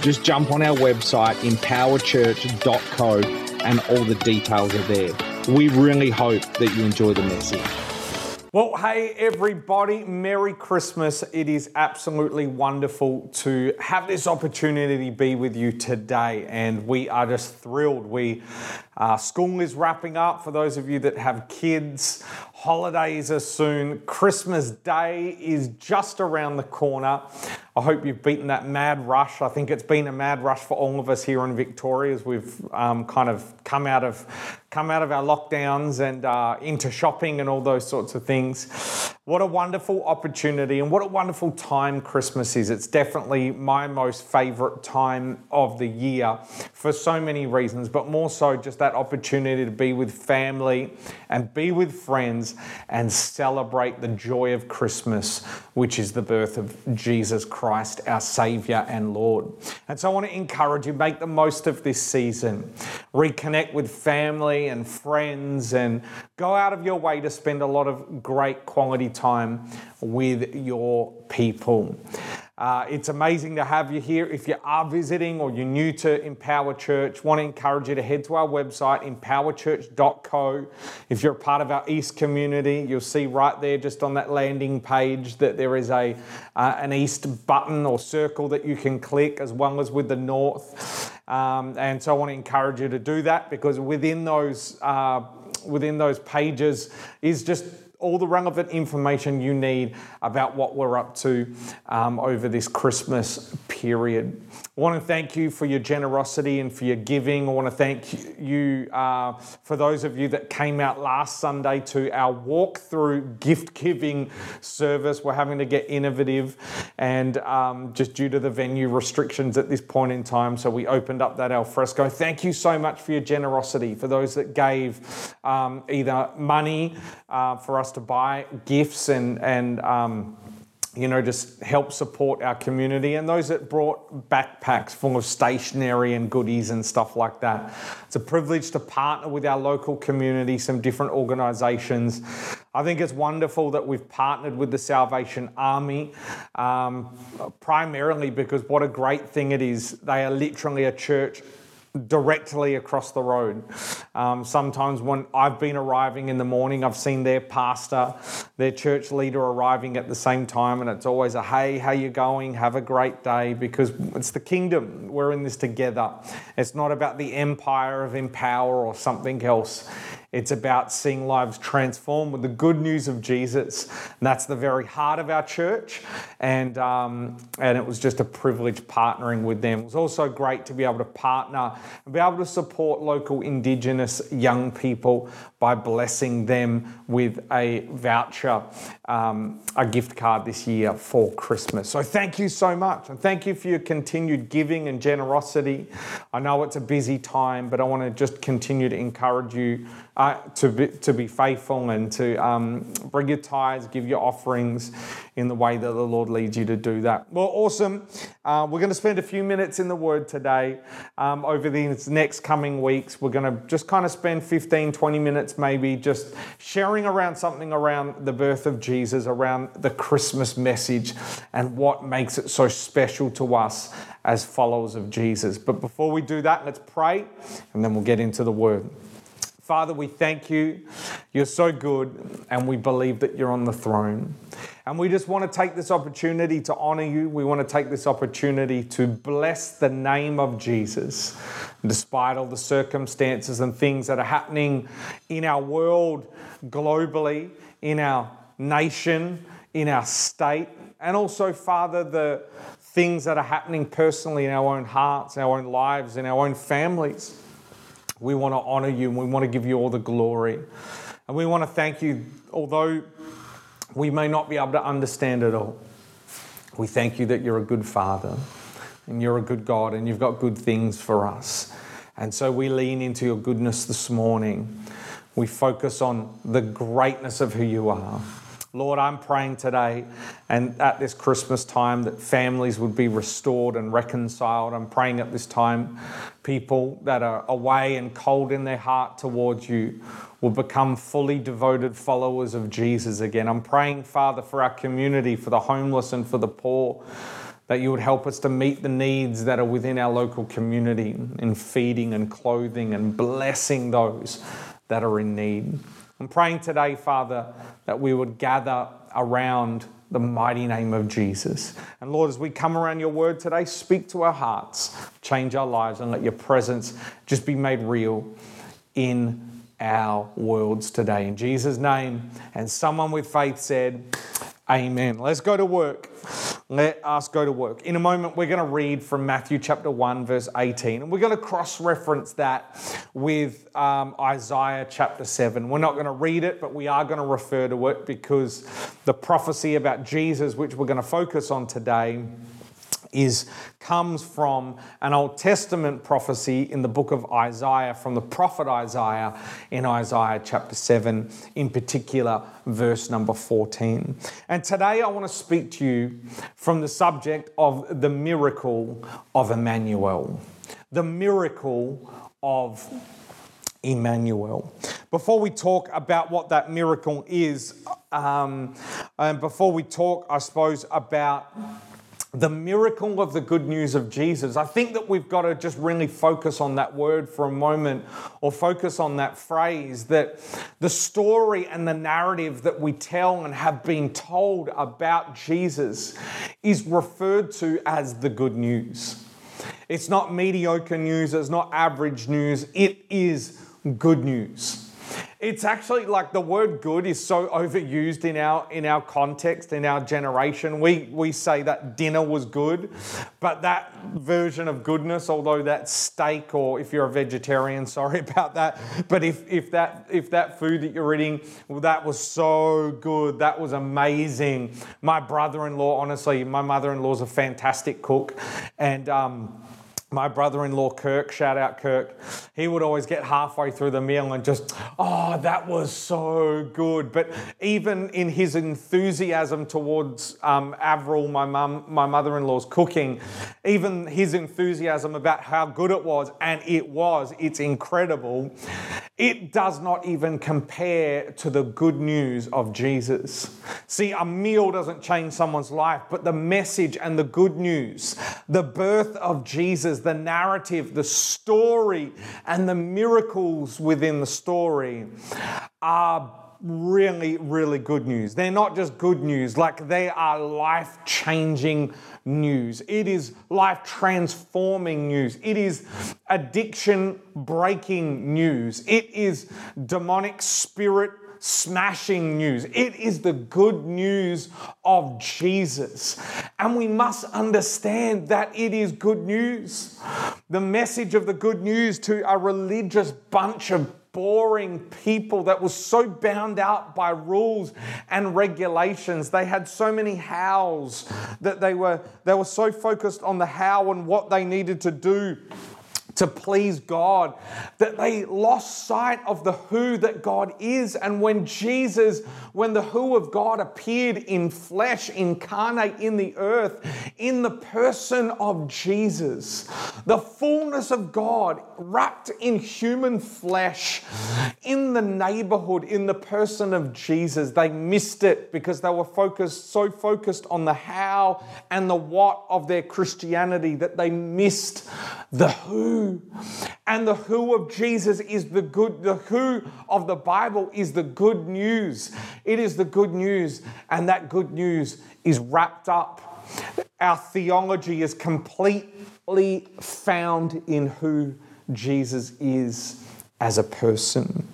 just jump on our website, empowerchurch.co, and all the details are there. We really hope that you enjoy the message. Well, hey, everybody, Merry Christmas. It is absolutely wonderful to have this opportunity to be with you today, and we are just thrilled. We uh, school is wrapping up for those of you that have kids. Holidays are soon. Christmas Day is just around the corner. I hope you've beaten that mad rush. I think it's been a mad rush for all of us here in Victoria as we've um, kind of come out of come out of our lockdowns and uh, into shopping and all those sorts of things. What a wonderful opportunity and what a wonderful time Christmas is. It's definitely my most favorite time of the year for so many reasons, but more so just that opportunity to be with family and be with friends and celebrate the joy of Christmas, which is the birth of Jesus Christ, our Savior and Lord. And so I want to encourage you, make the most of this season. Reconnect with family and friends and go out of your way to spend a lot of great quality time with your people. Uh, it's amazing to have you here. If you are visiting or you're new to Empower Church, want to encourage you to head to our website, empowerchurch.co. If you're a part of our East community, you'll see right there, just on that landing page, that there is a uh, an East button or circle that you can click, as well as with the North. Um, and so I want to encourage you to do that because within those uh, within those pages is just all the relevant information you need about what we're up to um, over this Christmas period. I want to thank you for your generosity and for your giving. I want to thank you uh, for those of you that came out last Sunday to our walk-through gift giving service. We're having to get innovative and um, just due to the venue restrictions at this point in time, so we opened up that alfresco. Thank you so much for your generosity, for those that gave um, either money uh, for us to buy gifts and and um, you know just help support our community and those that brought backpacks full of stationery and goodies and stuff like that. It's a privilege to partner with our local community, some different organisations. I think it's wonderful that we've partnered with the Salvation Army, um, primarily because what a great thing it is. They are literally a church directly across the road. Um, sometimes when I've been arriving in the morning, I've seen their pastor, their church leader arriving at the same time, and it's always a hey, how you going? Have a great day because it's the kingdom. We're in this together. It's not about the empire of empower or something else. It's about seeing lives transformed with the good news of Jesus. And that's the very heart of our church. And, um, and it was just a privilege partnering with them. It was also great to be able to partner and be able to support local Indigenous young people by blessing them with a voucher, um, a gift card this year for Christmas. So thank you so much. And thank you for your continued giving and generosity. I know it's a busy time, but I want to just continue to encourage you uh, to, be, to be faithful and to um, bring your tithes, give your offerings in the way that the Lord leads you to do that. Well, awesome. Uh, we're going to spend a few minutes in the Word today. Um, over these next coming weeks, we're going to just kind of spend 15, 20 minutes maybe just sharing around something around the birth of Jesus, around the Christmas message, and what makes it so special to us as followers of Jesus. But before we do that, let's pray and then we'll get into the Word. Father, we thank you. You're so good, and we believe that you're on the throne. And we just want to take this opportunity to honor you. We want to take this opportunity to bless the name of Jesus, despite all the circumstances and things that are happening in our world globally, in our nation, in our state, and also, Father, the things that are happening personally in our own hearts, our own lives, in our own families. We want to honor you and we want to give you all the glory. And we want to thank you, although we may not be able to understand it all. We thank you that you're a good father and you're a good God and you've got good things for us. And so we lean into your goodness this morning. We focus on the greatness of who you are. Lord, I'm praying today and at this Christmas time that families would be restored and reconciled. I'm praying at this time people that are away and cold in their heart towards you will become fully devoted followers of Jesus again. I'm praying, Father, for our community, for the homeless and for the poor that you would help us to meet the needs that are within our local community in feeding and clothing and blessing those that are in need. I'm praying today, Father, that we would gather around the mighty name of Jesus. And Lord, as we come around your word today, speak to our hearts, change our lives, and let your presence just be made real in our worlds today. In Jesus' name. And someone with faith said, Amen. Let's go to work. Let us go to work. In a moment, we're going to read from Matthew chapter 1, verse 18, and we're going to cross reference that with um, Isaiah chapter 7. We're not going to read it, but we are going to refer to it because the prophecy about Jesus, which we're going to focus on today, is comes from an Old Testament prophecy in the book of Isaiah from the prophet Isaiah in Isaiah chapter 7 in particular verse number 14. And today I want to speak to you from the subject of the miracle of Emmanuel. The miracle of Emmanuel. Before we talk about what that miracle is, um, and before we talk, I suppose, about the miracle of the good news of Jesus. I think that we've got to just really focus on that word for a moment or focus on that phrase that the story and the narrative that we tell and have been told about Jesus is referred to as the good news. It's not mediocre news, it's not average news, it is good news. It's actually like the word good is so overused in our in our context, in our generation. We we say that dinner was good, but that version of goodness, although that steak or if you're a vegetarian, sorry about that. But if if that if that food that you're eating, well, that was so good, that was amazing. My brother-in-law, honestly, my mother-in-law's a fantastic cook, and um my brother in law, Kirk, shout out Kirk, he would always get halfway through the meal and just, oh, that was so good. But even in his enthusiasm towards um, Avril, my mum, my mother in law's cooking, even his enthusiasm about how good it was, and it was, it's incredible, it does not even compare to the good news of Jesus. See, a meal doesn't change someone's life, but the message and the good news, the birth of Jesus, the narrative, the story, and the miracles within the story are really, really good news. They're not just good news, like they are life changing news. It is life transforming news. It is addiction breaking news. It is demonic spirit smashing news. It is the good news of Jesus. And we must understand that it is good news. The message of the good news to a religious bunch of boring people that was so bound out by rules and regulations. They had so many hows that they were they were so focused on the how and what they needed to do to please God, that they lost sight of the who that God is. And when Jesus, when the who of God appeared in flesh, incarnate in the earth, in the person of Jesus, the fullness of God wrapped in human flesh, in the neighborhood, in the person of Jesus, they missed it because they were focused, so focused on the how and the what of their Christianity that they missed the who and the who of Jesus is the good, the who of the Bible is the good news. It is the good news, and that good news is wrapped up. Our theology is completely found in who Jesus is as a person.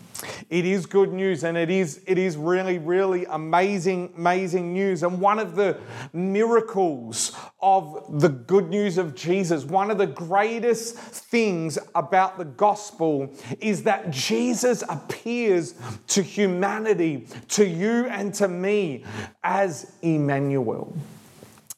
It is good news and it is, it is really, really amazing, amazing news. And one of the miracles of the good news of Jesus, one of the greatest things about the gospel is that Jesus appears to humanity, to you and to me, as Emmanuel.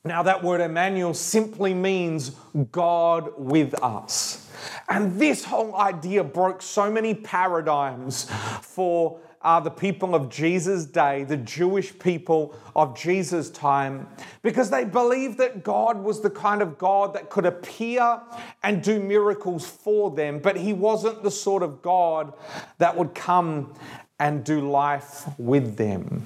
Now, that word Emmanuel simply means God with us. And this whole idea broke so many paradigms for uh, the people of Jesus' day, the Jewish people of Jesus' time, because they believed that God was the kind of God that could appear and do miracles for them, but He wasn't the sort of God that would come and do life with them.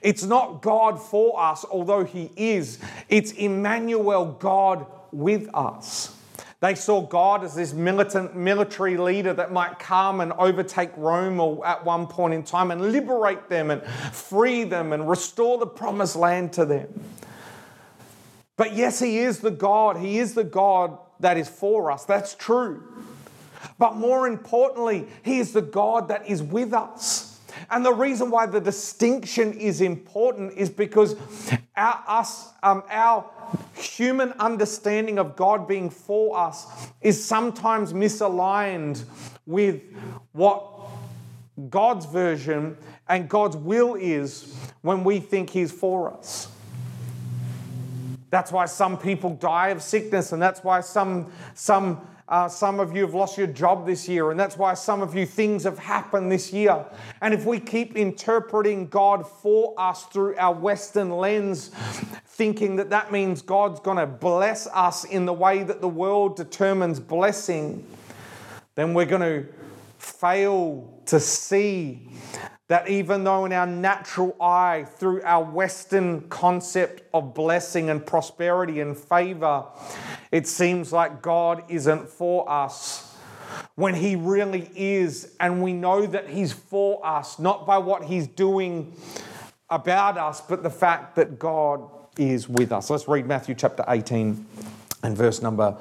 It's not God for us, although He is. It's Emmanuel, God with us. They saw God as this militant military leader that might come and overtake Rome at one point in time and liberate them and free them and restore the promised land to them. But yes, He is the God. He is the God that is for us. That's true. But more importantly, He is the God that is with us. And the reason why the distinction is important is because our, us, um, our human understanding of God being for us is sometimes misaligned with what God's version and God's will is when we think He's for us. That's why some people die of sickness, and that's why some, some uh, some of you have lost your job this year, and that's why some of you things have happened this year. And if we keep interpreting God for us through our Western lens, thinking that that means God's going to bless us in the way that the world determines blessing, then we're going to fail to see that even though in our natural eye, through our Western concept of blessing and prosperity and favor, it seems like God isn't for us when He really is, and we know that He's for us, not by what He's doing about us, but the fact that God is with us. Let's read Matthew chapter 18 and verse number,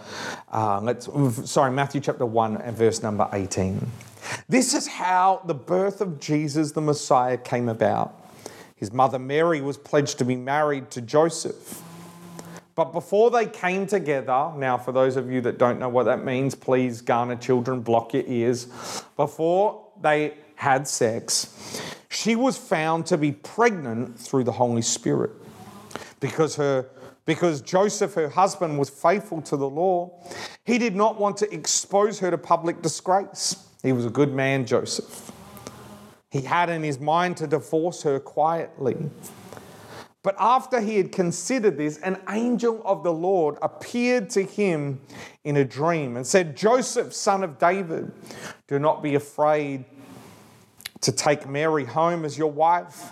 uh, let's, sorry, Matthew chapter 1 and verse number 18. This is how the birth of Jesus the Messiah came about. His mother Mary was pledged to be married to Joseph. But before they came together, now for those of you that don't know what that means, please, Garner children, block your ears. Before they had sex, she was found to be pregnant through the Holy Spirit because her because Joseph, her husband, was faithful to the law, he did not want to expose her to public disgrace. He was a good man, Joseph. He had in his mind to divorce her quietly. But after he had considered this, an angel of the Lord appeared to him in a dream and said, Joseph, son of David, do not be afraid to take Mary home as your wife,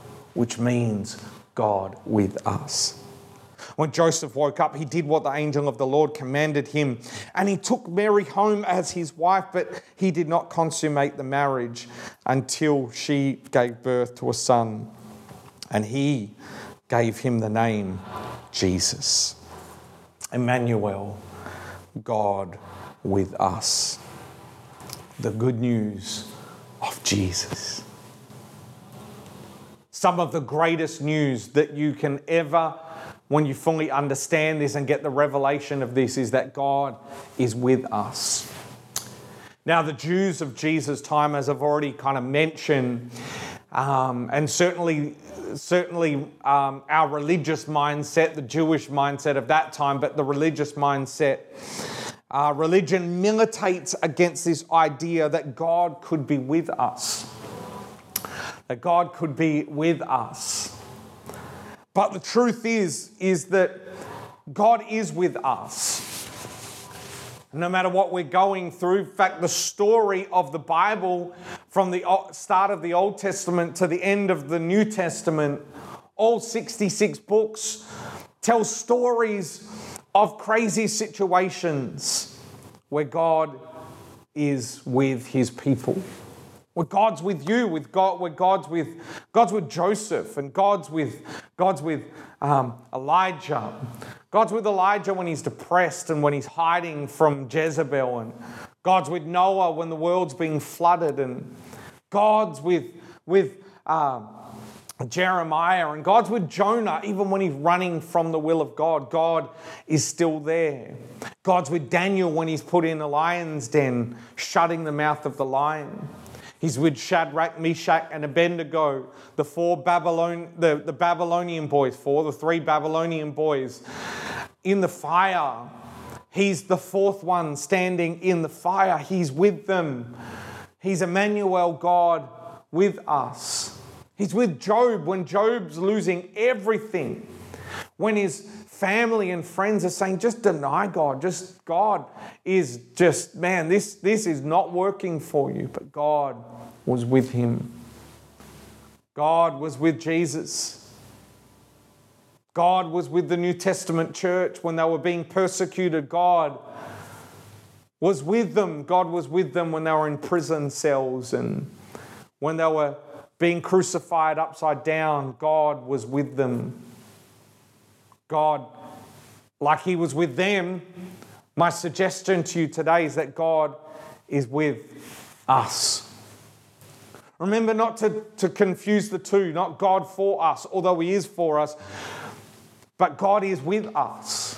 which means God with us. When Joseph woke up, he did what the angel of the Lord commanded him, and he took Mary home as his wife, but he did not consummate the marriage until she gave birth to a son. And he gave him the name Jesus. Emmanuel, God with us. The good news of Jesus. Some of the greatest news that you can ever when you fully understand this and get the revelation of this is that God is with us. Now, the Jews of Jesus' time, as I've already kind of mentioned, um, and certainly, certainly um, our religious mindset, the Jewish mindset of that time, but the religious mindset, uh, religion militates against this idea that God could be with us, that God could be with us. But the truth is, is that God is with us. No matter what we're going through, in fact, the story of the Bible from the start of the Old Testament to the end of the New Testament, all 66 books, tell stories of crazy situations where God is with his people. Where God's with you, with God, where God's with God's with Joseph, and God's with God's with um, Elijah. God's with Elijah when he's depressed and when he's hiding from Jezebel, and God's with Noah when the world's being flooded, and God's with with um, Jeremiah, and God's with Jonah even when he's running from the will of God. God is still there. God's with Daniel when he's put in a lion's den, shutting the mouth of the lion. He's with Shadrach, Meshach, and Abednego, the four Babylon, the, the Babylonian boys, four, the three Babylonian boys in the fire. He's the fourth one standing in the fire. He's with them. He's Emmanuel, God with us. He's with Job when Job's losing everything. When his family and friends are saying, just deny God. Just God is just, man, this, this is not working for you. But God was with him. God was with Jesus. God was with the New Testament church when they were being persecuted. God was with them. God was with them when they were in prison cells and when they were being crucified upside down. God was with them. God, like He was with them, my suggestion to you today is that God is with us. Remember not to, to confuse the two, not God for us, although He is for us, but God is with us.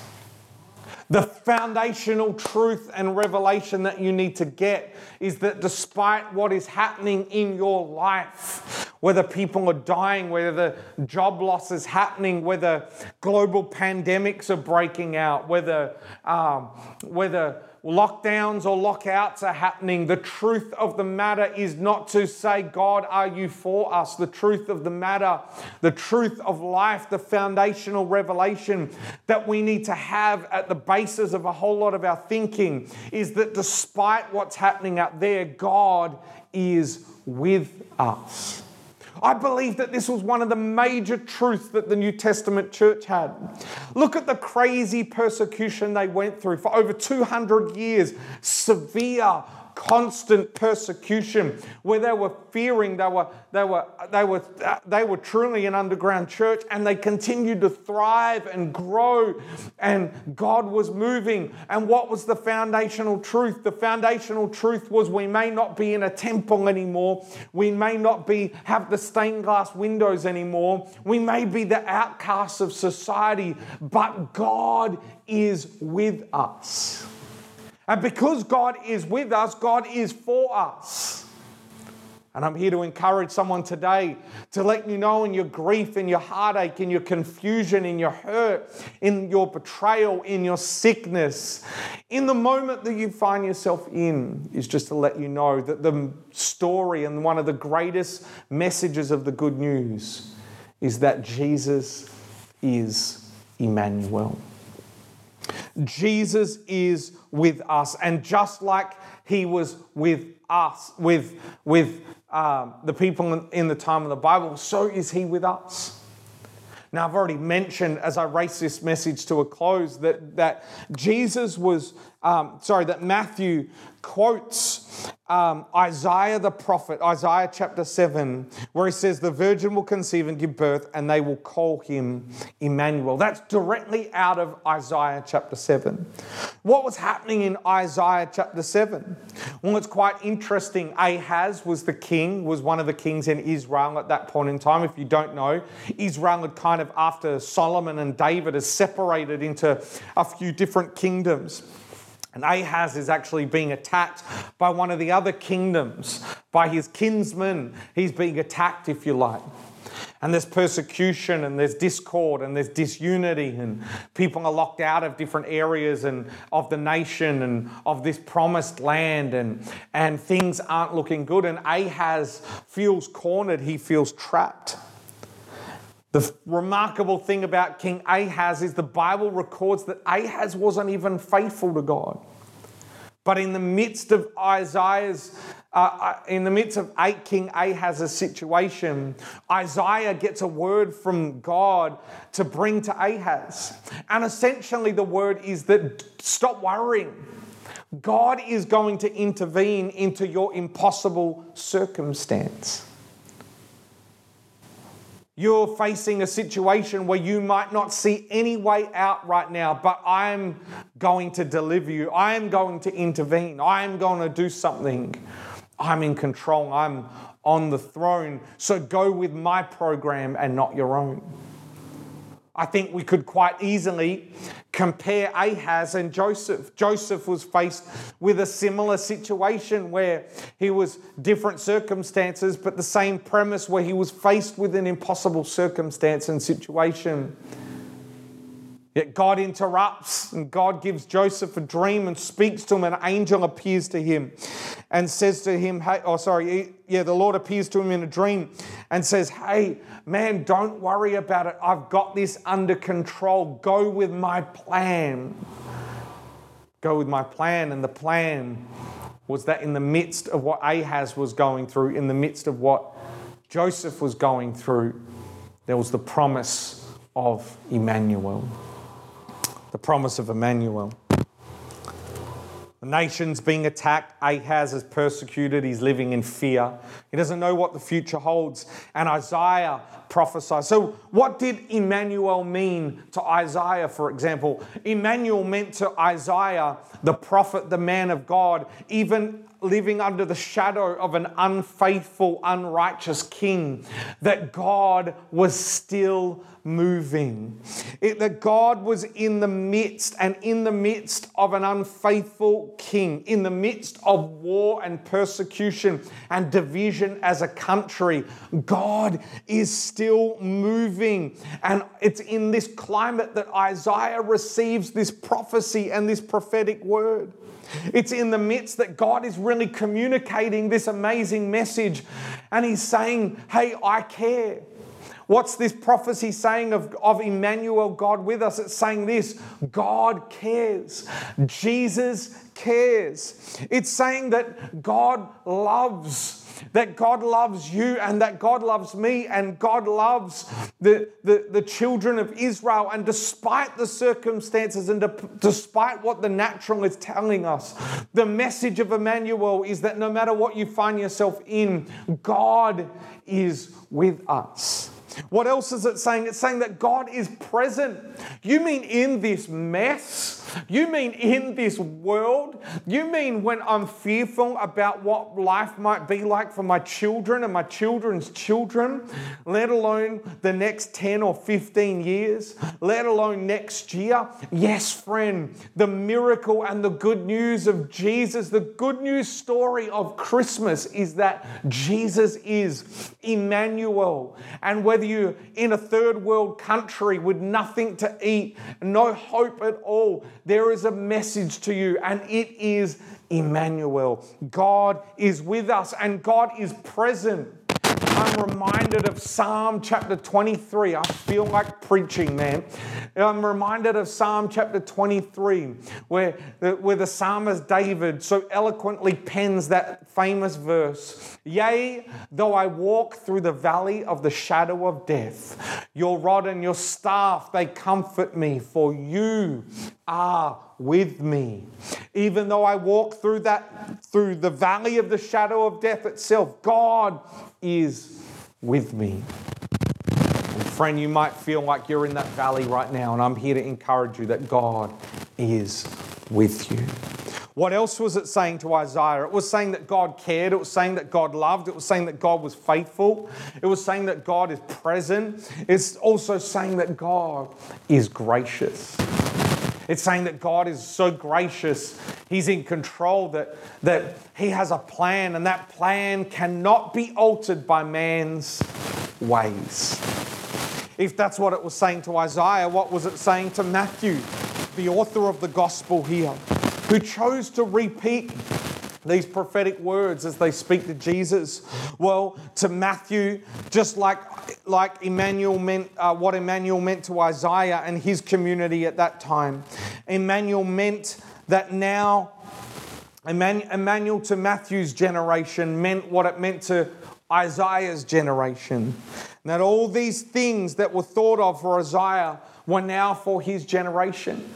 The foundational truth and revelation that you need to get is that despite what is happening in your life, whether people are dying, whether the job loss is happening, whether global pandemics are breaking out, whether, um, whether lockdowns or lockouts are happening, the truth of the matter is not to say, God, are you for us? The truth of the matter, the truth of life, the foundational revelation that we need to have at the basis of a whole lot of our thinking is that despite what's happening out there, God is with us. I believe that this was one of the major truths that the New Testament church had. Look at the crazy persecution they went through for over 200 years, severe constant persecution where they were fearing they were they were they were they were truly an underground church and they continued to thrive and grow and God was moving. And what was the foundational truth? The foundational truth was we may not be in a temple anymore. We may not be have the stained glass windows anymore. We may be the outcasts of society but God is with us and because God is with us, God is for us. And I'm here to encourage someone today to let you know in your grief, in your heartache, in your confusion, in your hurt, in your betrayal, in your sickness, in the moment that you find yourself in, is just to let you know that the story and one of the greatest messages of the good news is that Jesus is Emmanuel. Jesus is with us. And just like he was with us, with, with um, the people in the time of the Bible, so is he with us. Now, I've already mentioned as I race this message to a close that, that Jesus was, um, sorry, that Matthew quotes um, Isaiah the prophet, Isaiah chapter 7, where he says, The virgin will conceive and give birth, and they will call him Emmanuel. That's directly out of Isaiah chapter 7. What was happening in Isaiah chapter 7? Well, it's quite interesting. Ahaz was the king, was one of the kings in Israel at that point in time. If you don't know, Israel had kind of, after Solomon and David, has separated into a few different kingdoms. And Ahaz is actually being attacked by one of the other kingdoms, by his kinsmen. He's being attacked, if you like. And there's persecution and there's discord and there's disunity, and people are locked out of different areas and of the nation and of this promised land, and, and things aren't looking good. And Ahaz feels cornered, he feels trapped. The remarkable thing about King Ahaz is the Bible records that Ahaz wasn't even faithful to God. But in the midst of Isaiah's, uh, uh in the midst of King Ahaz's situation, Isaiah gets a word from God to bring to Ahaz. And essentially, the word is that stop worrying. God is going to intervene into your impossible circumstance. You're facing a situation where you might not see any way out right now, but I'm going to deliver you. I am going to intervene. I am going to do something. I'm in control. I'm on the throne. So go with my program and not your own. I think we could quite easily compare Ahaz and Joseph. Joseph was faced with a similar situation where he was different circumstances, but the same premise where he was faced with an impossible circumstance and situation. Yet God interrupts and God gives Joseph a dream and speaks to him. An angel appears to him and says to him, Hey, oh, sorry, yeah, the Lord appears to him in a dream and says, Hey, man, don't worry about it. I've got this under control. Go with my plan. Go with my plan. And the plan was that in the midst of what Ahaz was going through, in the midst of what Joseph was going through, there was the promise of Emmanuel the promise of Emmanuel. The nation's being attacked. Ahaz is persecuted. He's living in fear. He doesn't know what the future holds. And Isaiah prophesies. So, what did Emmanuel mean to Isaiah, for example? Emmanuel meant to Isaiah, the prophet, the man of God, even living under the shadow of an unfaithful, unrighteous king, that God was still moving. It, that God was in the midst and in the midst of an unfaithful king, in the midst of war and persecution and division as a country. God is still moving. And it's in this climate that Isaiah receives this prophecy and this prophetic word. It's in the midst that God is really communicating this amazing message. And He's saying, Hey, I care. What's this prophecy saying of, of Emmanuel, God with us? It's saying this God cares. Jesus cares. It's saying that God loves that God loves you and that God loves me and God loves the, the, the children of Israel. And despite the circumstances and de- despite what the natural is telling us, the message of Emmanuel is that no matter what you find yourself in, God is with us. What else is it saying? It's saying that God is present. You mean in this mess? You mean in this world? You mean when I'm fearful about what life might be like for my children and my children's children, let alone the next 10 or 15 years, let alone next year? Yes, friend, the miracle and the good news of Jesus, the good news story of Christmas is that Jesus is Emmanuel. And whether you're in a third world country with nothing to eat, no hope at all, there is a message to you, and it is Emmanuel. God is with us, and God is present. I'm reminded of Psalm chapter 23. I feel like preaching, man. I'm reminded of Psalm chapter 23, where, where the psalmist David so eloquently pens that famous verse Yea, though I walk through the valley of the shadow of death, your rod and your staff, they comfort me, for you are with me. Even though I walk through that through the valley of the shadow of death itself, God is with me. And friend, you might feel like you're in that valley right now, and I'm here to encourage you that God is with you. What else was it saying to Isaiah? It was saying that God cared. It was saying that God loved. It was saying that God was faithful. It was saying that God is present. It's also saying that God is gracious. It's saying that God is so gracious, He's in control, that, that He has a plan, and that plan cannot be altered by man's ways. If that's what it was saying to Isaiah, what was it saying to Matthew, the author of the gospel here, who chose to repeat these prophetic words as they speak to Jesus? Well, to Matthew, just like, like Emmanuel meant, uh, what Emmanuel meant to Isaiah and his community at that time, Emmanuel meant that now, Emmanuel to Matthew's generation meant what it meant to Isaiah's generation. That all these things that were thought of for Isaiah were now for his generation.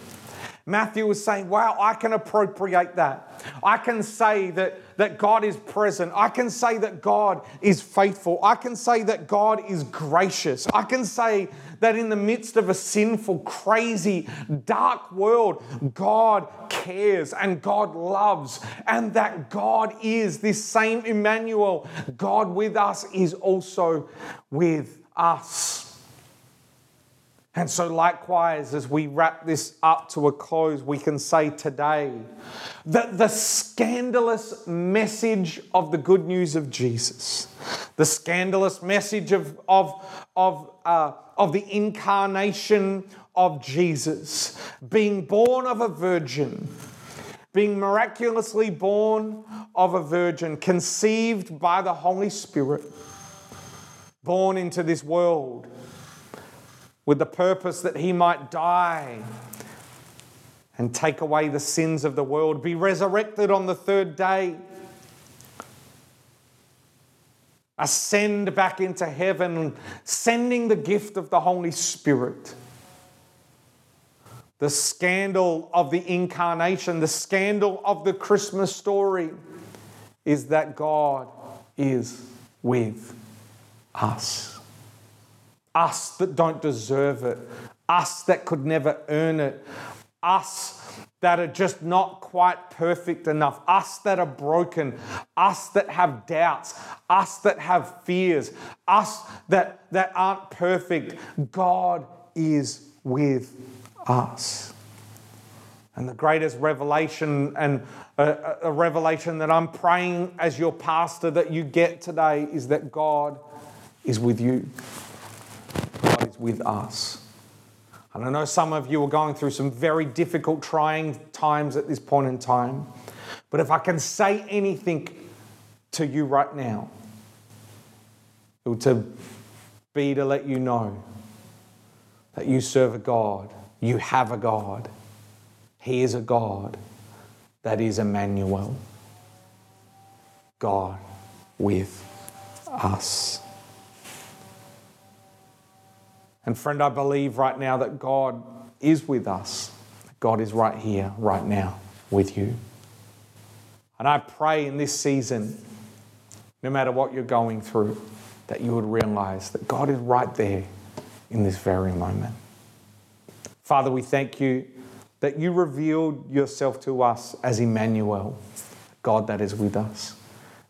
Matthew was saying, Wow, I can appropriate that. I can say that, that God is present. I can say that God is faithful. I can say that God is gracious. I can say that in the midst of a sinful, crazy, dark world, God cares and God loves, and that God is this same Emmanuel. God with us is also with us. And so, likewise, as we wrap this up to a close, we can say today that the scandalous message of the good news of Jesus, the scandalous message of, of, of, uh, of the incarnation of Jesus, being born of a virgin, being miraculously born of a virgin, conceived by the Holy Spirit, born into this world with the purpose that he might die and take away the sins of the world, be resurrected on the third day, ascend back into heaven, sending the gift of the Holy Spirit. The scandal of the incarnation, the scandal of the Christmas story is that God is with us us that don't deserve it, us that could never earn it, us that are just not quite perfect enough, us that are broken, us that have doubts, us that have fears, us that, that aren't perfect. God is with us. And the greatest revelation and a, a, revelation that I'm praying as your pastor that you get today is that God is with you with us. And I know some of you are going through some very difficult, trying times at this point in time. But if I can say anything to you right now, it would to be to let you know that you serve a God, you have a God. He is a God that is Emmanuel, God with us. And friend, I believe right now that God is with us. God is right here, right now, with you. And I pray in this season, no matter what you're going through, that you would realize that God is right there in this very moment. Father, we thank you that you revealed yourself to us as Emmanuel, God that is with us.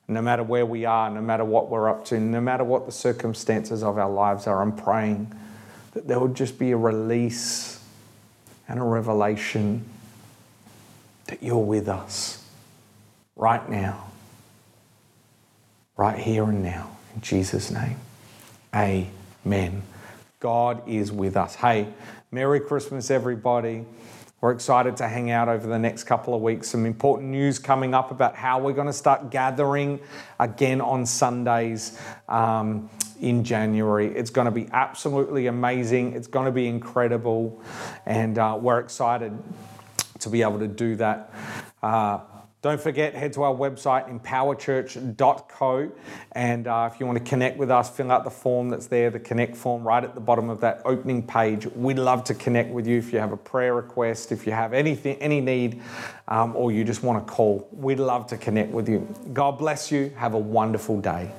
No matter where we are, no matter what we're up to, no matter what the circumstances of our lives are, I'm praying that there would just be a release and a revelation that you're with us right now, right here and now, in Jesus' name. Amen. God is with us. Hey, Merry Christmas, everybody. We're excited to hang out over the next couple of weeks. Some important news coming up about how we're going to start gathering again on Sundays. Um, in January. It's going to be absolutely amazing. It's going to be incredible. And uh, we're excited to be able to do that. Uh, don't forget, head to our website, empowerchurch.co. And uh, if you want to connect with us, fill out the form that's there, the connect form right at the bottom of that opening page. We'd love to connect with you if you have a prayer request, if you have anything, any need, um, or you just want to call. We'd love to connect with you. God bless you. Have a wonderful day.